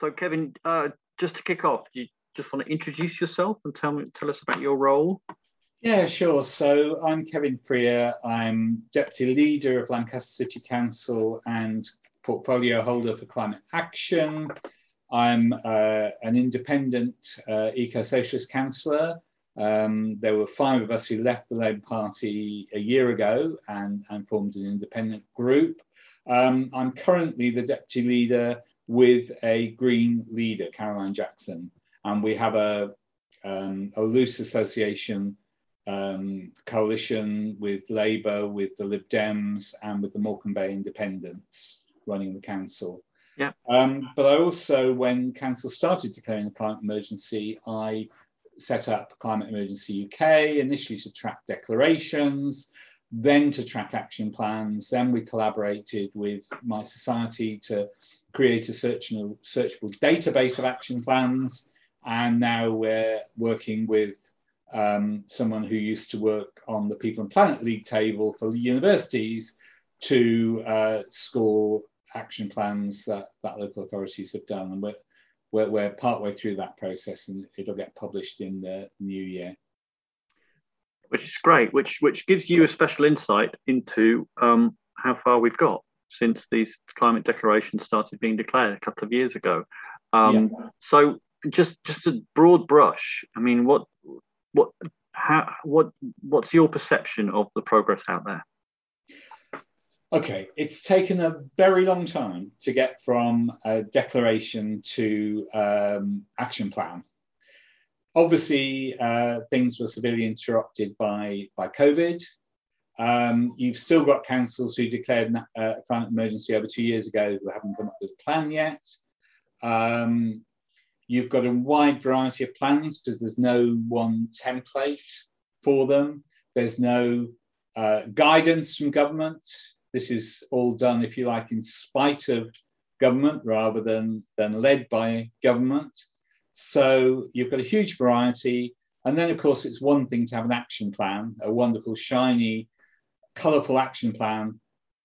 So, Kevin, uh, just to kick off, do you just want to introduce yourself and tell me tell us about your role? Yeah, sure. So I'm Kevin Frea. I'm deputy leader of Lancaster City Council and portfolio holder for climate action. I'm uh, an independent uh, eco-socialist councillor. Um, there were five of us who left the Labour Party a year ago and, and formed an independent group. Um, I'm currently the deputy leader with a Green leader, Caroline Jackson, and we have a, um, a loose association um, coalition with Labour, with the Lib Dems, and with the Morecambe Bay Independents running the council. Yeah. Um, but I also, when council started declaring a climate emergency, I set up Climate Emergency UK initially to track declarations, then to track action plans. Then we collaborated with mySociety to create a searchable, searchable database of action plans. And now we're working with um, someone who used to work on the People and Planet League table for universities to uh, score action plans that, that local authorities have done. And we're, we're, we're partway through that process and it'll get published in the new year. Which is great, which, which gives you a special insight into um, how far we've got since these climate declarations started being declared a couple of years ago. Um, yeah. So just just a broad brush. I mean, what what how what what's your perception of the progress out there? Okay, it's taken a very long time to get from a declaration to um, action plan. Obviously, uh, things were severely interrupted by, by COVID. Um, you've still got councils who declared uh, a climate emergency over two years ago who haven't come up with a plan yet. Um, you've got a wide variety of plans because there's no one template for them. There's no uh, guidance from government. This is all done, if you like, in spite of government rather than, than led by government. So you've got a huge variety. And then, of course, it's one thing to have an action plan, a wonderful, shiny, colourful action plan,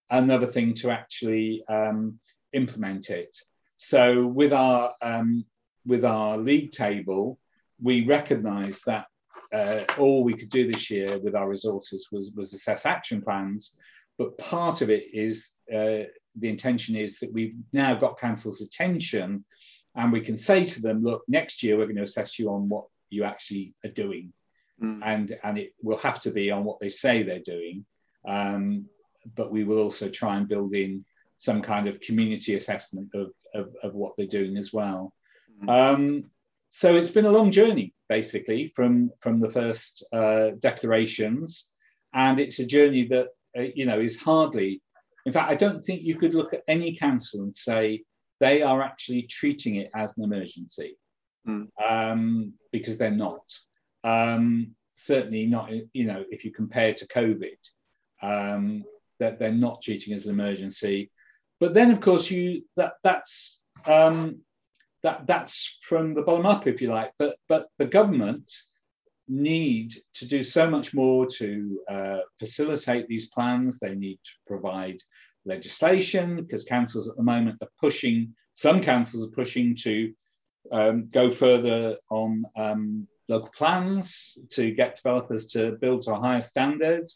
another thing to actually um, implement it. So with our um, with our league table, we recognised that uh, all we could do this year with our resources was was assess action plans, but part of it is uh, the intention is that we've now got council's attention and we can say to them, look, next year we're going to assess you on what you actually are doing. Mm. And, and it will have to be on what they say they're doing. Um, but we will also try and build in some kind of community assessment of, of, of what they're doing as well. Mm. Um, so it's been a long journey, basically, from, from the first uh, declarations. And it's a journey that uh, you know, is hardly. In fact, I don't think you could look at any council and say they are actually treating it as an emergency, mm. um, because they're not. Um, certainly not. You know, if you compare to COVID, um, that they're not treating it as an emergency. But then, of course, you that that's um, that that's from the bottom up, if you like. But but the government need to do so much more to uh, facilitate these plans. They need to provide legislation because councils at the moment are pushing, some councils are pushing to um, go further on um, local plans to get developers to build to a higher standard.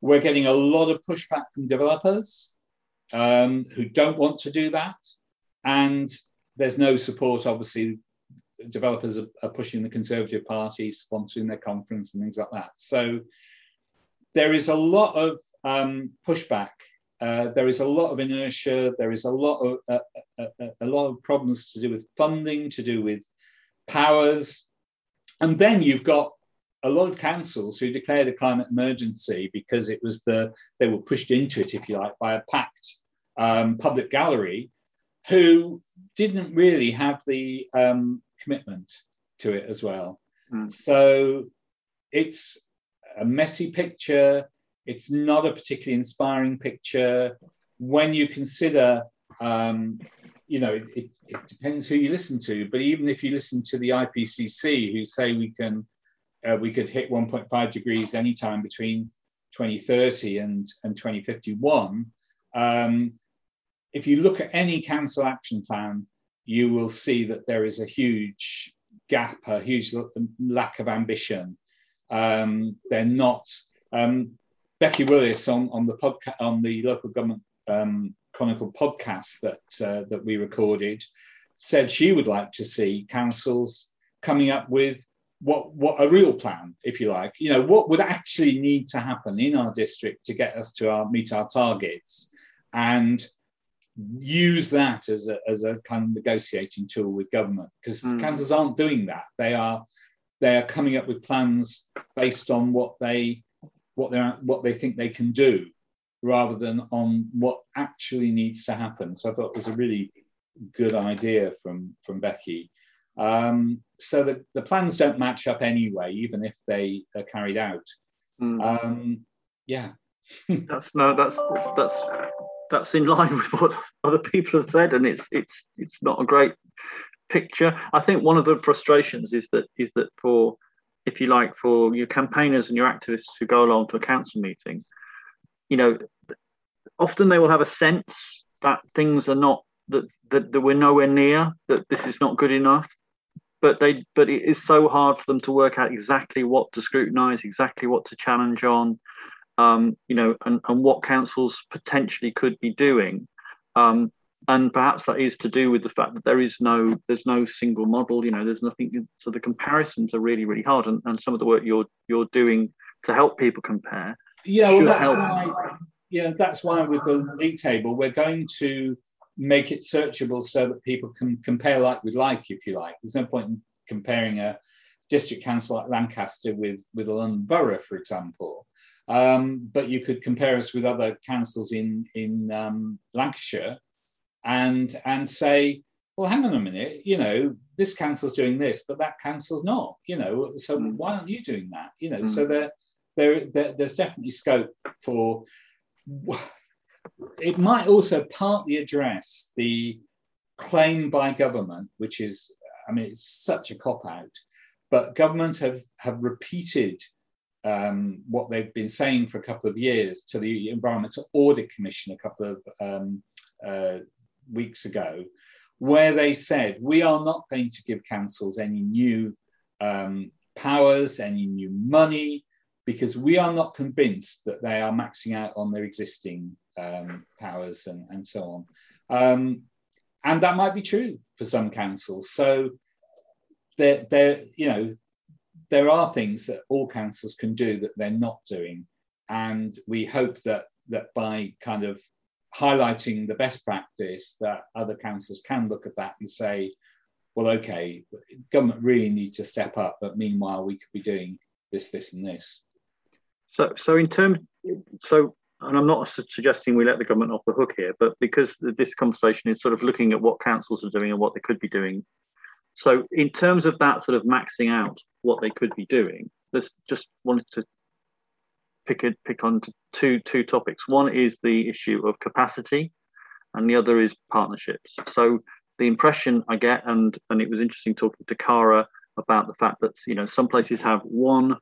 We're getting a lot of pushback from developers um, who don't want to do that. And there's no support, obviously, developers are, are, pushing the Conservative Party, sponsoring their conference and things like that. So there is a lot of um, pushback. Uh, there is a lot of inertia. There is a lot of uh, a, uh, uh, a, lot of problems to do with funding, to do with powers, and then you've got a lot of councils who declared a climate emergency because it was the they were pushed into it, if you like, by a packed um, public gallery, who didn't really have the um, commitment to it as well. Mm. So it's a messy picture. It's not a particularly inspiring picture. When you consider, um, you know, it, it, it, depends who you listen to. But even if you listen to the IPCC, who say we can, uh, we could hit 1.5 degrees anytime between 2030 and, and 2051. Um, if you look at any council action plan, you will see that there is a huge gap, a huge lack of ambition. Um, they're not. Um, Becky Willis on, on the podcast on the local government um, chronicle podcast that uh, that we recorded said she would like to see councils coming up with what what a real plan, if you like. You know, what would actually need to happen in our district to get us to our meet our targets, and use that as a, as a kind of negotiating tool with government because mm. councils aren't doing that. They are they are coming up with plans based on what they what they what they think they can do rather than on what actually needs to happen. So I thought it was a really good idea from from Becky. Um, so the, the plans don't match up anyway, even if they are carried out. Mm. Um, yeah, that's no, that's that's that's in line with what other people have said, and it's it's it's not a great picture. I think one of the frustrations is that is that for if you like for your campaigners and your activists who go along to a council meeting, you know, often they will have a sense that things are not that that, that we're nowhere near that this is not good enough. But they but it is so hard for them to work out exactly what to scrutinize exactly what to challenge on um, you know and, and what councils potentially could be doing. Um, and perhaps that is to do with the fact that there is no there's no single model you know there's nothing so the comparisons are really really hard and, and some of the work you're you're doing to help people compare yeah well that's help. why yeah that's why with the league table we're going to make it searchable so that people can compare like with like, if you like. There's no point in comparing a district council like Lancaster with, with a London borough, for example. Um, but you could compare us with other councils in, in um, Lancashire and, and say, well, hang on a minute, you know, this council's doing this, but that council's not, you know, so mm. why aren't you doing that? You know, mm. so there, there, there, there's definitely scope for it might also partly address the claim by government, which is, I mean, it's such a cop out, but government have, have repeated um, what they've been saying for a couple of years to the Environmental Audit Commission a couple of um, uh, weeks ago, where they said, we are not going to give councils any new um, powers, any new money, because we are not convinced that they are maxing out on their existing um, powers and, and so on. Um, and that might be true for some councils. So there, there, you know, there are things that all councils can do that they're not doing, and we hope that that by kind of highlighting the best practice, that other councils can look at that and say, well, okay, government really need to step up, but meanwhile we could be doing this, this, and this. So, so in terms, so and I'm not suggesting we let the government off the hook here, but because this conversation is sort of looking at what councils are doing and what they could be doing. So, in terms of that sort of maxing out what they could be doing, let's just wanted to pick it pick on two two topics. One is the issue of capacity, and the other is partnerships. So, the impression I get, and and it was interesting talking to Cara about the fact that you know some places have one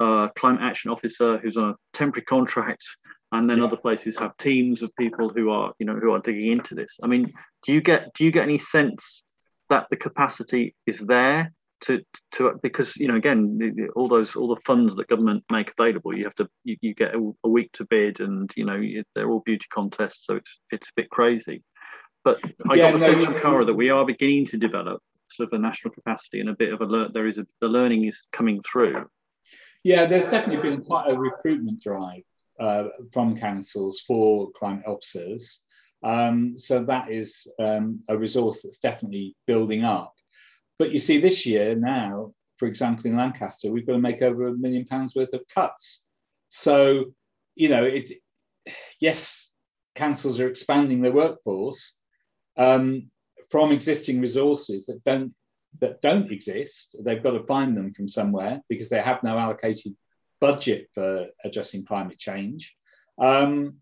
uh, climate action officer who's on a temporary contract and then yeah. other places have teams of people who are you know who are digging into this i mean do you get do you get any sense that the capacity is there to to because you know again all those all the funds that government make available you have to you, you get a, a, week to bid and you know you, they're all beauty contests so it's it's a bit crazy but i yeah, got the no, sense from Cara that we are beginning to develop sort of a national capacity and a bit of a there is a the learning is coming through yeah there's definitely been quite a recruitment drive uh, from councils for climate officers. Um, so that is um, a resource that's definitely building up. But you see, this year now, for example, in Lancaster, we've got to make over a million pounds worth of cuts. So, you know, it, yes, councils are expanding their workforce um, from existing resources that don't that don't exist. They've got to find them from somewhere because they have no allocated budget for addressing climate change. Um,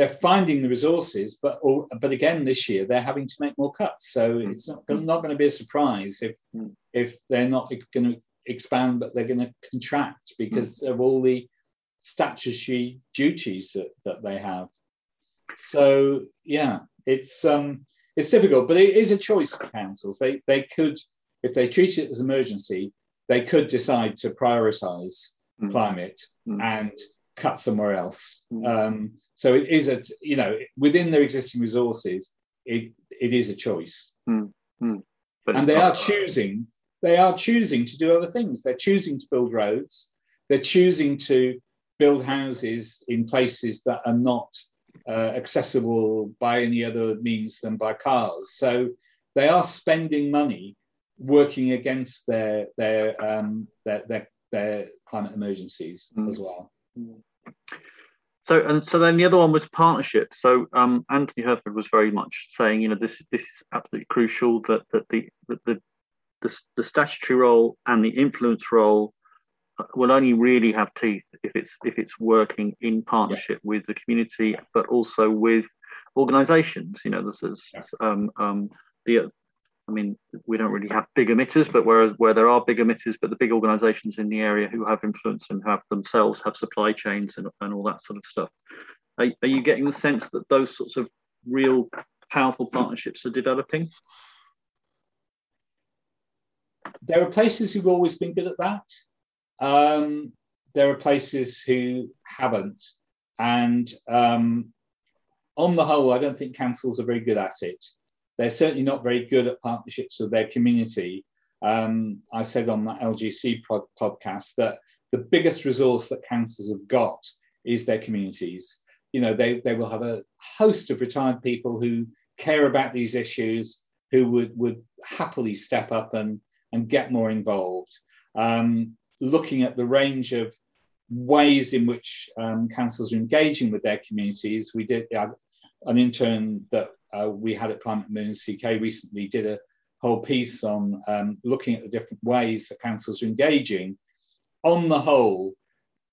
they're finding the resources, but or, but again this year they're having to make more cuts. So mm. it's not, not going to be a surprise if mm. if they're not going to expand, but they're going to contract because mm. of all the statutory duties that, that they have. So yeah, it's um, it's difficult, but it is a choice for councils. They they could, if they treat it as emergency, they could decide to prioritise mm. climate mm. and cut somewhere else. Mm. Um, so it is a you know within their existing resources, it it is a choice, mm. Mm. and they are choosing they are choosing to do other things. They're choosing to build roads. They're choosing to build houses in places that are not uh, accessible by any other means than by cars. So they are spending money working against their their um, their, their, their climate emergencies mm. as well. So and so then the other one was partnership. So um, Anthony Herford was very much saying, you know, this this is absolutely crucial that that the that the, the the statutory role and the influence role will only really have teeth if it's if it's working in partnership yeah. with the community, but also with organisations. You know, this is yeah. um, um, the. I mean, we don't really have big emitters, but whereas where there are big emitters, but the big organisations in the area who have influence and have themselves have supply chains and, and all that sort of stuff. Are, are you getting the sense that those sorts of real powerful partnerships are developing? There are places who've always been good at that. Um, there are places who haven't. And um, on the whole, I don't think councils are very good at it. They're certainly not very good at partnerships with their community. Um, I said on that LGC pod- podcast that the biggest resource that councils have got is their communities. You know, they, they will have a host of retired people who care about these issues, who would, would happily step up and, and get more involved. Um, looking at the range of ways in which um, councils are engaging with their communities. We did an intern that uh, we had at Climate Emergency UK recently did a whole piece on um, looking at the different ways that councils are engaging. On the whole,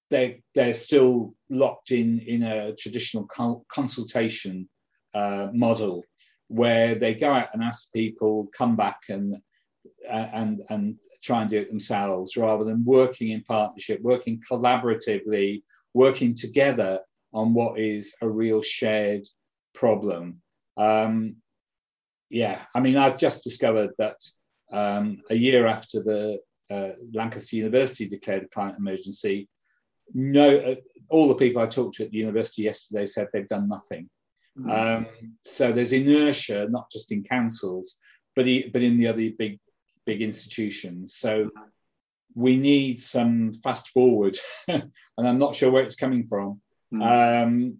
they they're still locked in in a traditional consultation uh, model where they go out and ask people, come back and and and try and do it themselves rather than working in partnership, working collaboratively, working together on what is a real shared problem. Um, yeah, I mean, I've just discovered that um, a year after the uh, Lancaster University declared a climate emergency, no, uh, all the people I talked to at the university yesterday said they've done nothing. Mm. Um, so there's inertia, not just in councils, but, he, but in the other big big institutions. So we need some fast forward, and I'm not sure where it's coming from. Mm. Um,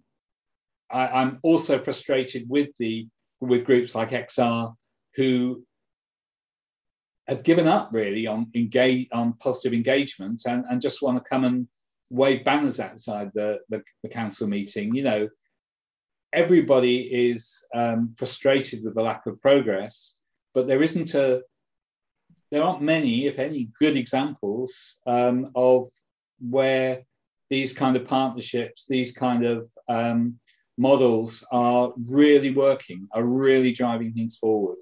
I, am also frustrated with the with groups like XR who have given up really on engage on positive engagement and, and just want to come and wave banners outside the, the, the council meeting. You know, everybody is um, frustrated with the lack of progress, but there isn't a there aren't many, if any, good examples um, of where these kind of partnerships, these kind of um, models are really working, are really driving things forward.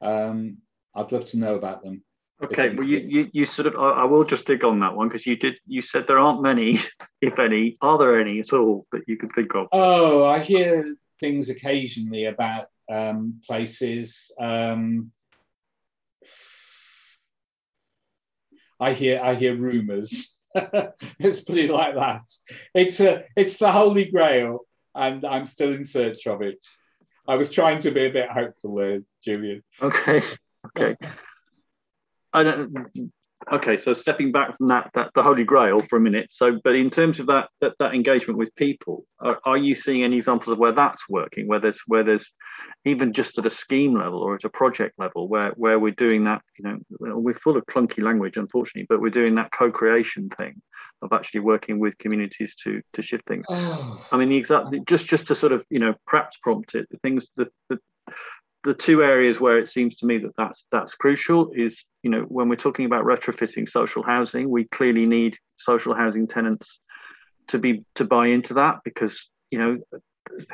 Um, I'd love to know about them. Okay, well, you, you, you sort of, I, I will just dig on that one because you did, you said there aren't many, if any. Are there any at all that you could think of? Oh, I hear things occasionally about um, places. Um, I hear I hear rumours. Let's put it like that. It's a it's the holy grail, and I'm still in search of it. I was trying to be a bit hopeful there, Julian. Okay. Okay. I don't, okay, so stepping back from that, that the Holy Grail for a minute. So, but in terms of that that, that engagement with people, are, are you seeing any examples of where that's working? Where there's where there's even just at a scheme level or at a project level, where where we're doing that, you know, we're full of clunky language, unfortunately, but we're doing that co-creation thing of actually working with communities to to shift things. Oh. I mean, the exact just just to sort of you know perhaps prompt it, the things that the the two areas where it seems to me that that's that's crucial is you know when we're talking about retrofitting social housing we clearly need social housing tenants to be to buy into that because you know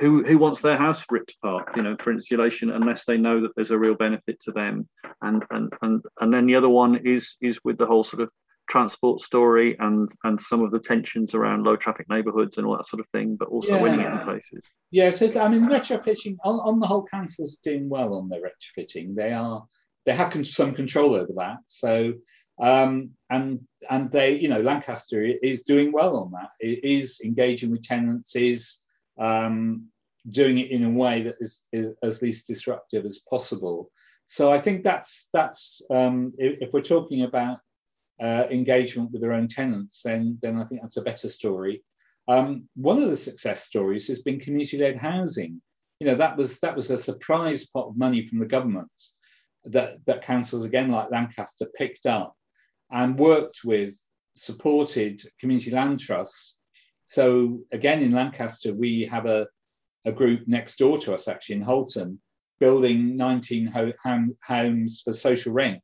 who who wants their house ripped apart you know for insulation unless they know that there's a real benefit to them and and and and then the other one is is with the whole sort of transport story and and some of the tensions around low traffic neighbourhoods and all that sort of thing, but also yeah. winning it in places. Yeah, so I mean, retrofitting on, on the whole, councils are doing well on their retrofitting. They are they have some control over that. So um, and and they, you know, Lancaster is doing well on that. It is engaging with tenants, is um, doing it in a way that is, is, as least disruptive as possible. So I think that's that's um, if, if, we're talking about uh, engagement with their own tenants, then then I think that's a better story. Um, one of the success stories has been community-led housing. You know that was that was a surprise pot of money from the government that that councils again like Lancaster picked up and worked with, supported community land trusts. So again, in Lancaster, we have a, a group next door to us, actually in Halton, building 19 ho- homes for social rent,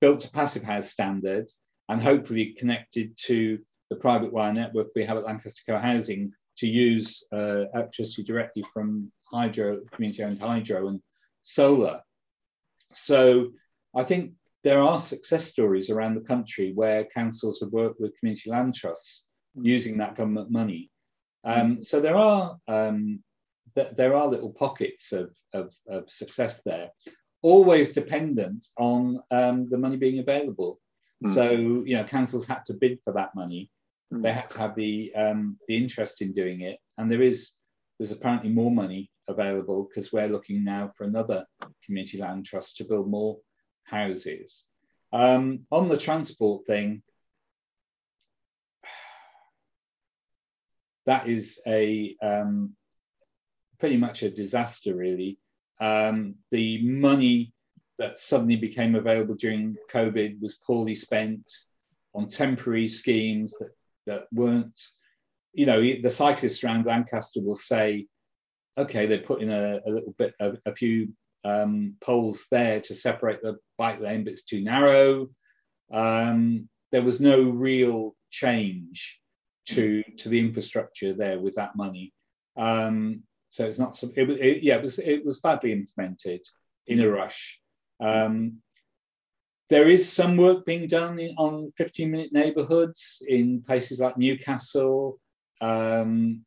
built to passive house standard, and hopefully connected to the private wire network we have at Lancaster Co Housing to use uh, electricity directly from hydro, community owned hydro and solar. So I think there are success stories around the country where councils have worked with community land trusts using that government money. Um, so there are um, th- there are little pockets of, of, of, success there, always dependent on um, the money being available. Mm. So you know, councils had to bid for that money. Mm. They had to have the um, the interest in doing it, and there is there's apparently more money available because we're looking now for another community land trust to build more houses. Um, on the transport thing, that is a um, pretty much a disaster, really. Um, the money that suddenly became available during COVID was poorly spent on temporary schemes that, that weren't, you know, the cyclists around Lancaster will say, okay, they put in a, a little bit, a, a few um, poles there to separate the bike lane, but it's too narrow. Um, there was no real change to to the infrastructure there with that money. Um, so it's not. It, it, yeah, it was it was badly implemented in a rush. Um, there is some work being done in, on 15 minute neighborhoods in places like Newcastle um,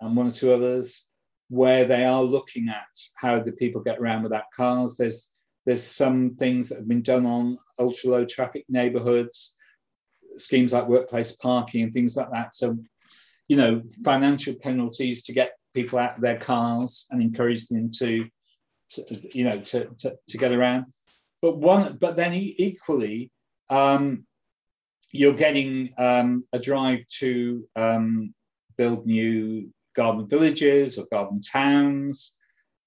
and one or two others where they are looking at how do people get around without cars. There's there's some things that have been done on ultra low traffic neighborhoods, schemes like workplace parking and things like that. So, you know, financial penalties to get people out of their cars and encourage them to, to you know, to, to, to, get around. But one, but then equally, um, you're getting um, a drive to um, build new garden villages or garden towns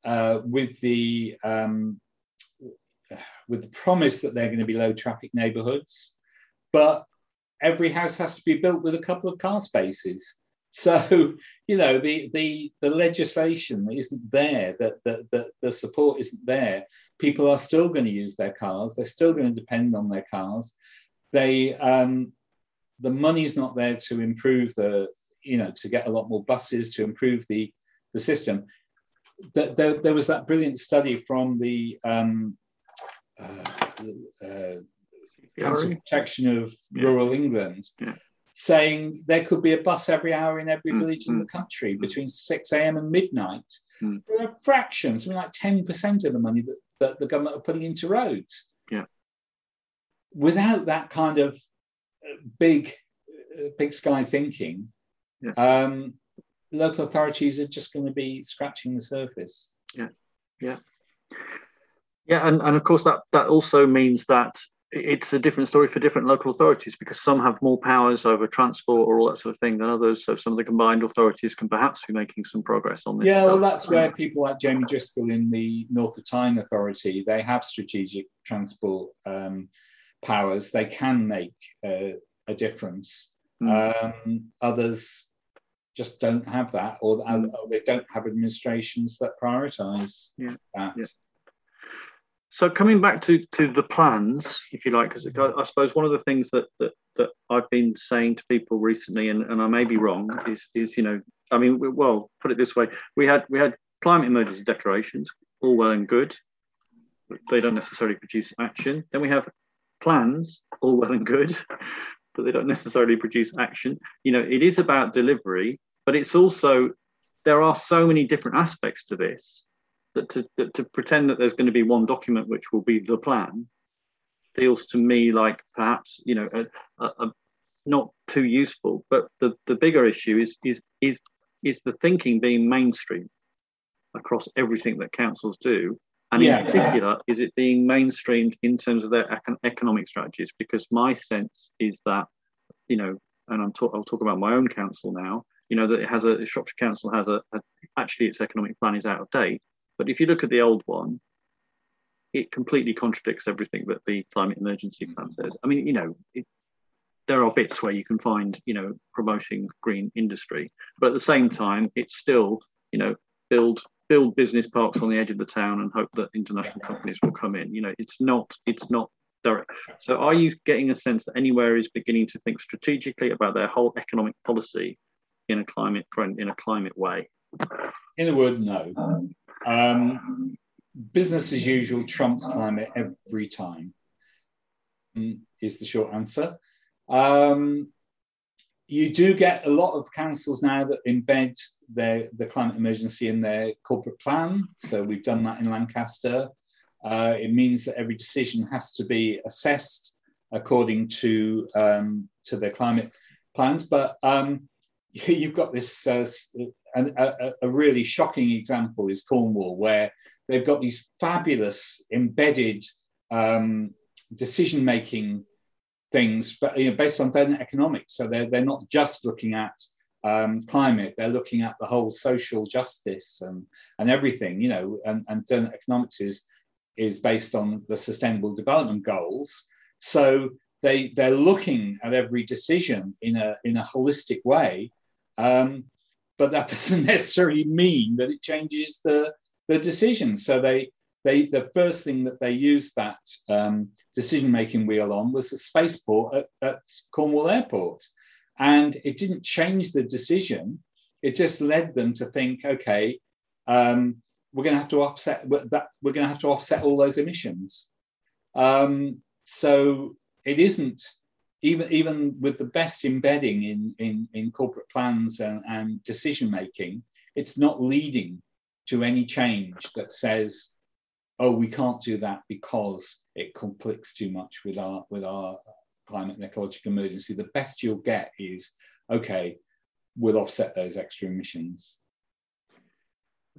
uh, with the um, with the promise that they're going to be low traffic neighborhoods, but every house has to be built with a couple of car spaces. So you know the the the legislation isn't there, that the, the, the support isn't there. People are still going to use their cars. They're still going to depend on their cars. They um, the money's not there to improve the you know, to get a lot more buses to improve the, the system. There, there, was that brilliant study from the um, uh, uh, Council Protection of yeah. Rural England yeah. Saying there could be a bus every hour in every mm. village mm. in the country mm. between 6 a.m. and midnight. Mm. There are fractions, something like 10% of the money that, that the government are putting into roads. Yeah. Without that kind of uh, big, uh, big sky thinking, yeah. Um, local authorities are just going to be scratching the surface. Yeah, yeah, yeah, and, and of course that that also means that it's a different story for different local authorities because some have more powers over transport or all that sort of thing than others. So some of the combined authorities can perhaps be making some progress on this. Yeah, stuff. well, that's where people like Jamie Driscoll in the North of Tyne Authority they have strategic transport um, powers. They can make uh, a difference. Mm. Um, others just don't have that, or, mm. or, they don't have administrations that prioritise yeah. that. Yeah. So coming back to to the plans, if you like, because I, I, suppose one of the things that, that that I've been saying to people recently, and, and I may be wrong, is is you know, I mean, well, put it this way: we had we had climate emergency declarations, all well and good. But they don't necessarily produce action. Then we have plans, all well and good but they don't necessarily produce action. You know, it is about delivery, but it's also there are so many different aspects to this that to, that to pretend that there's going to be one document which will be the plan feels to me like perhaps you know a, a, a not too useful. But the, the bigger issue is is is is the thinking being mainstream across everything that councils do and yeah, in particular, yeah. is it being mainstreamed in terms of their econ- economic strategies? Because my sense is that, you know, and I'm talk- I'll talk about my own council now. You know that it has a Shropshire Council has a, a actually its economic plan is out of date. But if you look at the old one, it completely contradicts everything that the climate emergency plan mm. says. I mean, you know, it, there are bits where you can find, you know, promoting green industry, but at the same time, it's still, you know, build build business parks on the edge of the town and hope that international companies will come in. You know, it's not it's not direct. So, are you getting a sense that anywhere is beginning to think strategically about their whole economic policy in a climate friend in a climate way? In a word, no. Um, business as usual trumps climate every time. Mm, is the short answer. Um, you do get a lot of councils now that embed their, the climate emergency in their corporate plan. So we've done that in Lancaster. Uh, it means that every decision has to be assessed according to um, to their climate plans. But um, you've got this uh, a, a, really shocking example is Cornwall, where they've got these fabulous embedded um, decision making things, but you know, based on donut economics. So they're, they're not just looking at um, climate, they're looking at the whole social justice and, and everything, you know, and, and economics is, is based on the sustainable development goals. So they, they're looking at every decision in a, in a holistic way. Um, but that doesn't necessarily mean that it changes the, the decision. So they, they the first thing that they used that um, decision making wheel on was the spaceport at, at Cornwall Airport, and it didn't change the decision. It just led them to think, okay, um, we're going to have to offset that. We're going to have to offset all those emissions. Um, so it isn't even even with the best embedding in in, in corporate plans and, and decision making, it's not leading to any change that says oh, we can't do that because it conflicts too much with our with our climate and ecological emergency. The best you'll get is okay, we'll offset those extra emissions.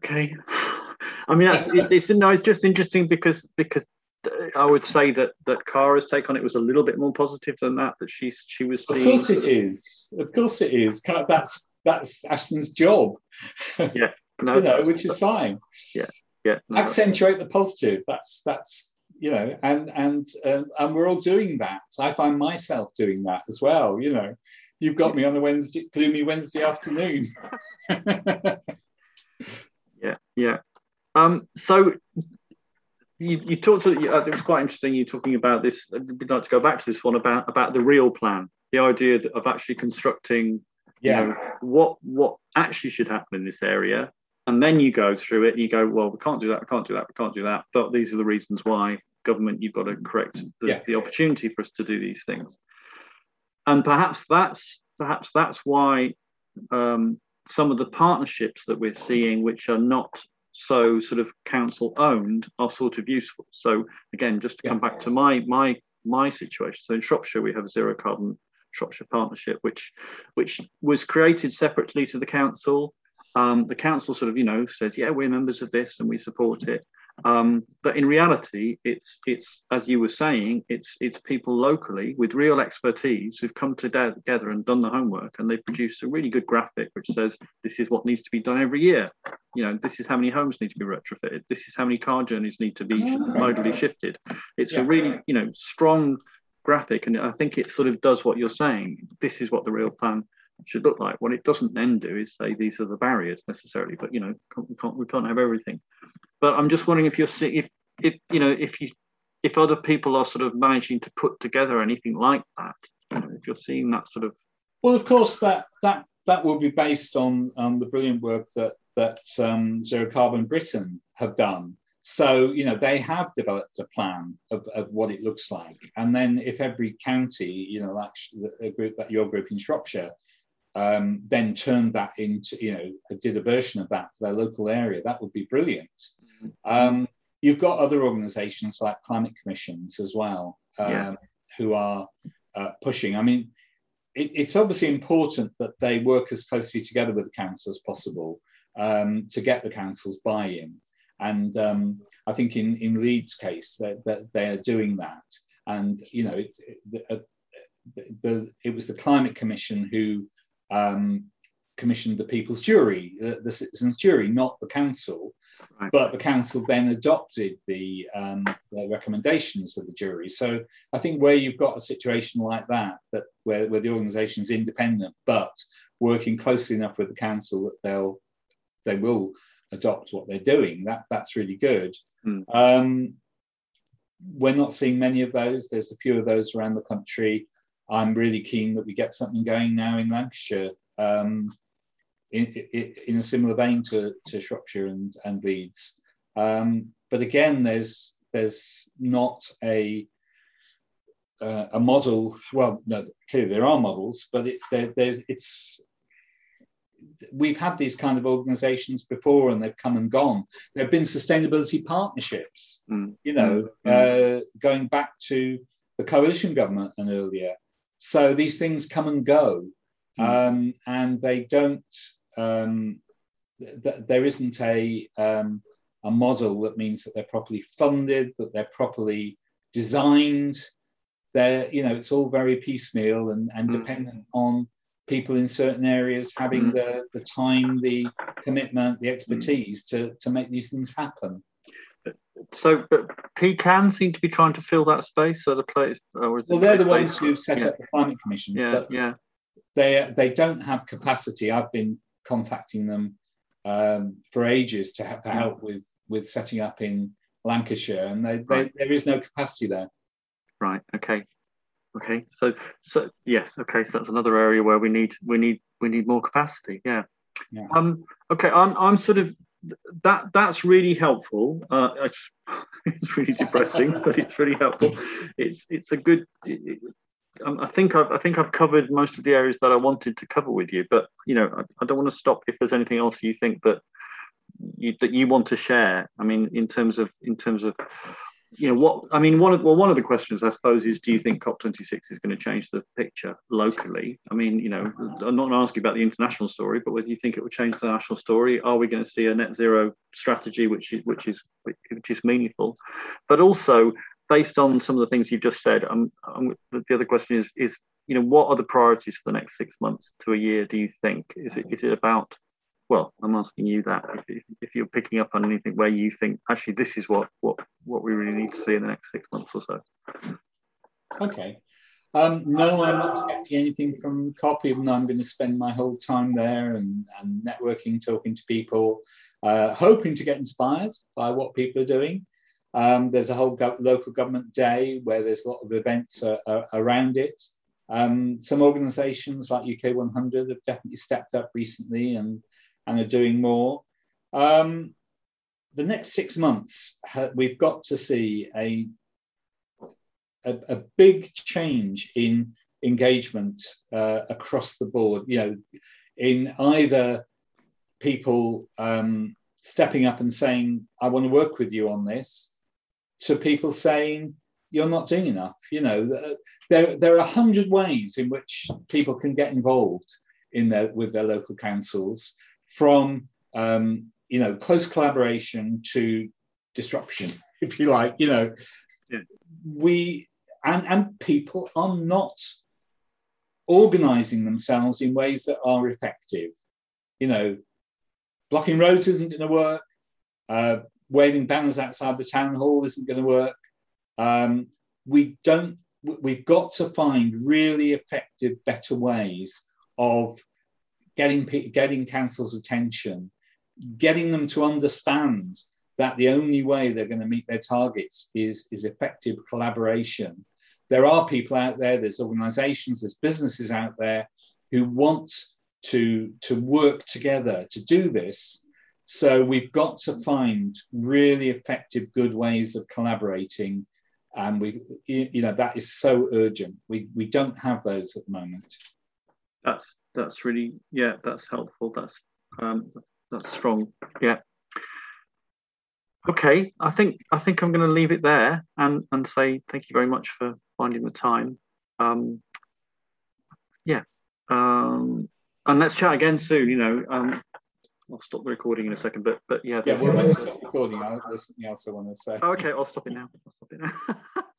Okay, I mean that's it's no, it's just interesting because because I would say that that Cara's take on it was a little bit more positive than that. That she's she was seeing. Of course, it is. Of course, it is. That's that's Ashden's job. Yeah, no, you know, which is fine. Yeah, yeah no, accentuate the positive that's that's you know and and um, and we're all doing that i find myself doing that as well you know you've got me on a wednesday gloomy wednesday afternoon yeah yeah um so you, you talked to, uh, it was quite interesting you talking about this i'd like to go back to this one about about the real plan the idea of actually constructing yeah. you know what what actually should happen in this area and then you go through it and you go, well, we can't do that, we can't do that, we can't do that. But these are the reasons why government, you've got to correct the, yeah. the opportunity for us to do these things. And perhaps that's perhaps that's why um, some of the partnerships that we're seeing, which are not so sort of council owned, are sort of useful. So again, just to come back to my my my situation. So in Shropshire, we have a zero carbon Shropshire partnership, which which was created separately to the council. Um, the council sort of, you know, says, yeah, we're members of this and we support it. Um, but in reality, it's it's as you were saying, it's it's people locally with real expertise who've come together and done the homework, and they've produced a really good graphic which says this is what needs to be done every year. You know, this is how many homes need to be retrofitted. This is how many car journeys need to be modally shifted. It's yeah. a really you know strong graphic, and I think it sort of does what you're saying. This is what the real plan should look like. What it doesn't then do is say these are the barriers necessarily, but you know we can't we can't have everything. But I'm just wondering if you're seeing if if you know if you if other people are sort of managing to put together anything like that, you know, if you're seeing that sort of. Well, of course that that that will be based on um, the brilliant work that that um, Zero Carbon Britain have done. so, you know, they have developed a plan of, of what it looks like. And then if every county, you know, like a group that your group in Shropshire, um, then turned that into, you know, did a version of that for their local area, that would be brilliant. Um, you've got other organizations like climate commissions as well, um, yeah. who are uh, pushing. I mean, it, it's obviously important that they work as closely together with the council as possible um, to get the council's buy-in. And um, I think in, in Leeds' case, that, that they are doing that. And, you know, it, it, uh, the, the, it was the Climate Commission who um, commissioned the People's Jury, the, the Citizens' Jury, not the council. Right. But the council then adopted the, um, the, recommendations of the jury. So I think where you've got a situation like that, that where, where the organisation is independent but working closely enough with the council that they'll they will adopt what they're doing. That that's really good. Mm. Um, we're not seeing many of those. There's a few of those around the country. I'm really keen that we get something going now in Lancashire, um, in, in, in, a similar vein to, to Shropshire and, and Leeds. Um, but again, there's there's not a uh, a model. Well, no, clearly there are models, but it, there, there's it's we've had these kind of organizations before and they've come and gone. There have been sustainability partnerships, mm. you know, mm. uh, going back to the coalition government and earlier. So these things come and go, mm. um, and they don't. Um, th- there isn't a um, a model that means that they're properly funded, that they're properly designed. They're, you know, it's all very piecemeal and, and mm. dependent on people in certain areas having mm. the, the time, the commitment, the expertise mm. to, to make these things happen. So, but PCAN seem to be trying to fill that space. So the place, well, they're the ones who set yeah. up the climate commissions. Yeah, yeah. They they don't have capacity. I've been contacting them um, for ages to, have, to help with with setting up in Lancashire, and they, right. they, there is no capacity there. Right. Okay. Okay, so so yes, okay, so that's another area where we need we need we need more capacity. Yeah. yeah. Um. Okay, I'm I'm sort of that that's really helpful. Uh, it's, it's really depressing, but it's really helpful. It's it's a good. It, Um, I think I've I think I've covered most of the areas that I wanted to cover with you. But you know, I, I don't want to stop if there's anything else you think that you that you want to share. I mean, in terms of in terms of you know what I mean. One of well, one of the questions I suppose is, do you think COP26 is going to change the picture locally? I mean, you know, I'm not asking about the international story, but whether you think it will change the national story. Are we going to see a net zero strategy, which is which is which is meaningful, but also based on some of the things you've just said. Um, um, the other question is is you know what are the priorities for the next six months to a year? Do you think is it is it about well, I'm asking you that if, if, you're picking up on anything where you think actually this is what what what we really need to see in the next six months or so. Okay. Um, no, I'm not getting anything from COP, even though I'm going to spend my whole time there and, and networking, talking to people, uh, hoping to get inspired by what people are doing. Um, there's a whole go- local government day where there's a lot of events uh, uh, around it. Um, some organisations like UK 100 have definitely stepped up recently and and are doing more. Um, the next six months, we've got to see a, a, a big change in engagement uh, across the board. You know, in either people um, stepping up and saying, "I want to work with you on this," to people saying, "You're not doing enough." You know, there there are a hundred ways in which people can get involved in their with their local councils from um, you know close collaboration to disruption, if you like. You know, yeah. we and and people are not organizing themselves in ways that are effective. You know, blocking roads isn't going to work. Uh, waving banners outside the town hall isn't going to work. Um, we don't. We've got to find really effective, better ways of getting getting council's attention, getting them to understand that the only way they're going to meet their targets is, is effective collaboration. There are people out there, there's organizations, there's businesses out there who want to, to work together to do this. So we've got to find really effective, good ways of collaborating, and we, you know, that is so urgent. We we don't have those at the moment. That's that's really yeah, that's helpful. That's um, that's strong. Yeah. Okay, I think I think I'm going to leave it there and and say thank you very much for finding the time. Um, yeah, um, and let's chat again soon. You know, um, I'll stop the recording in a second, but but yeah. Yeah, well, when you stop recording, I, there's something else I want to say. Oh, okay, I'll stop it now. I'll stop it now.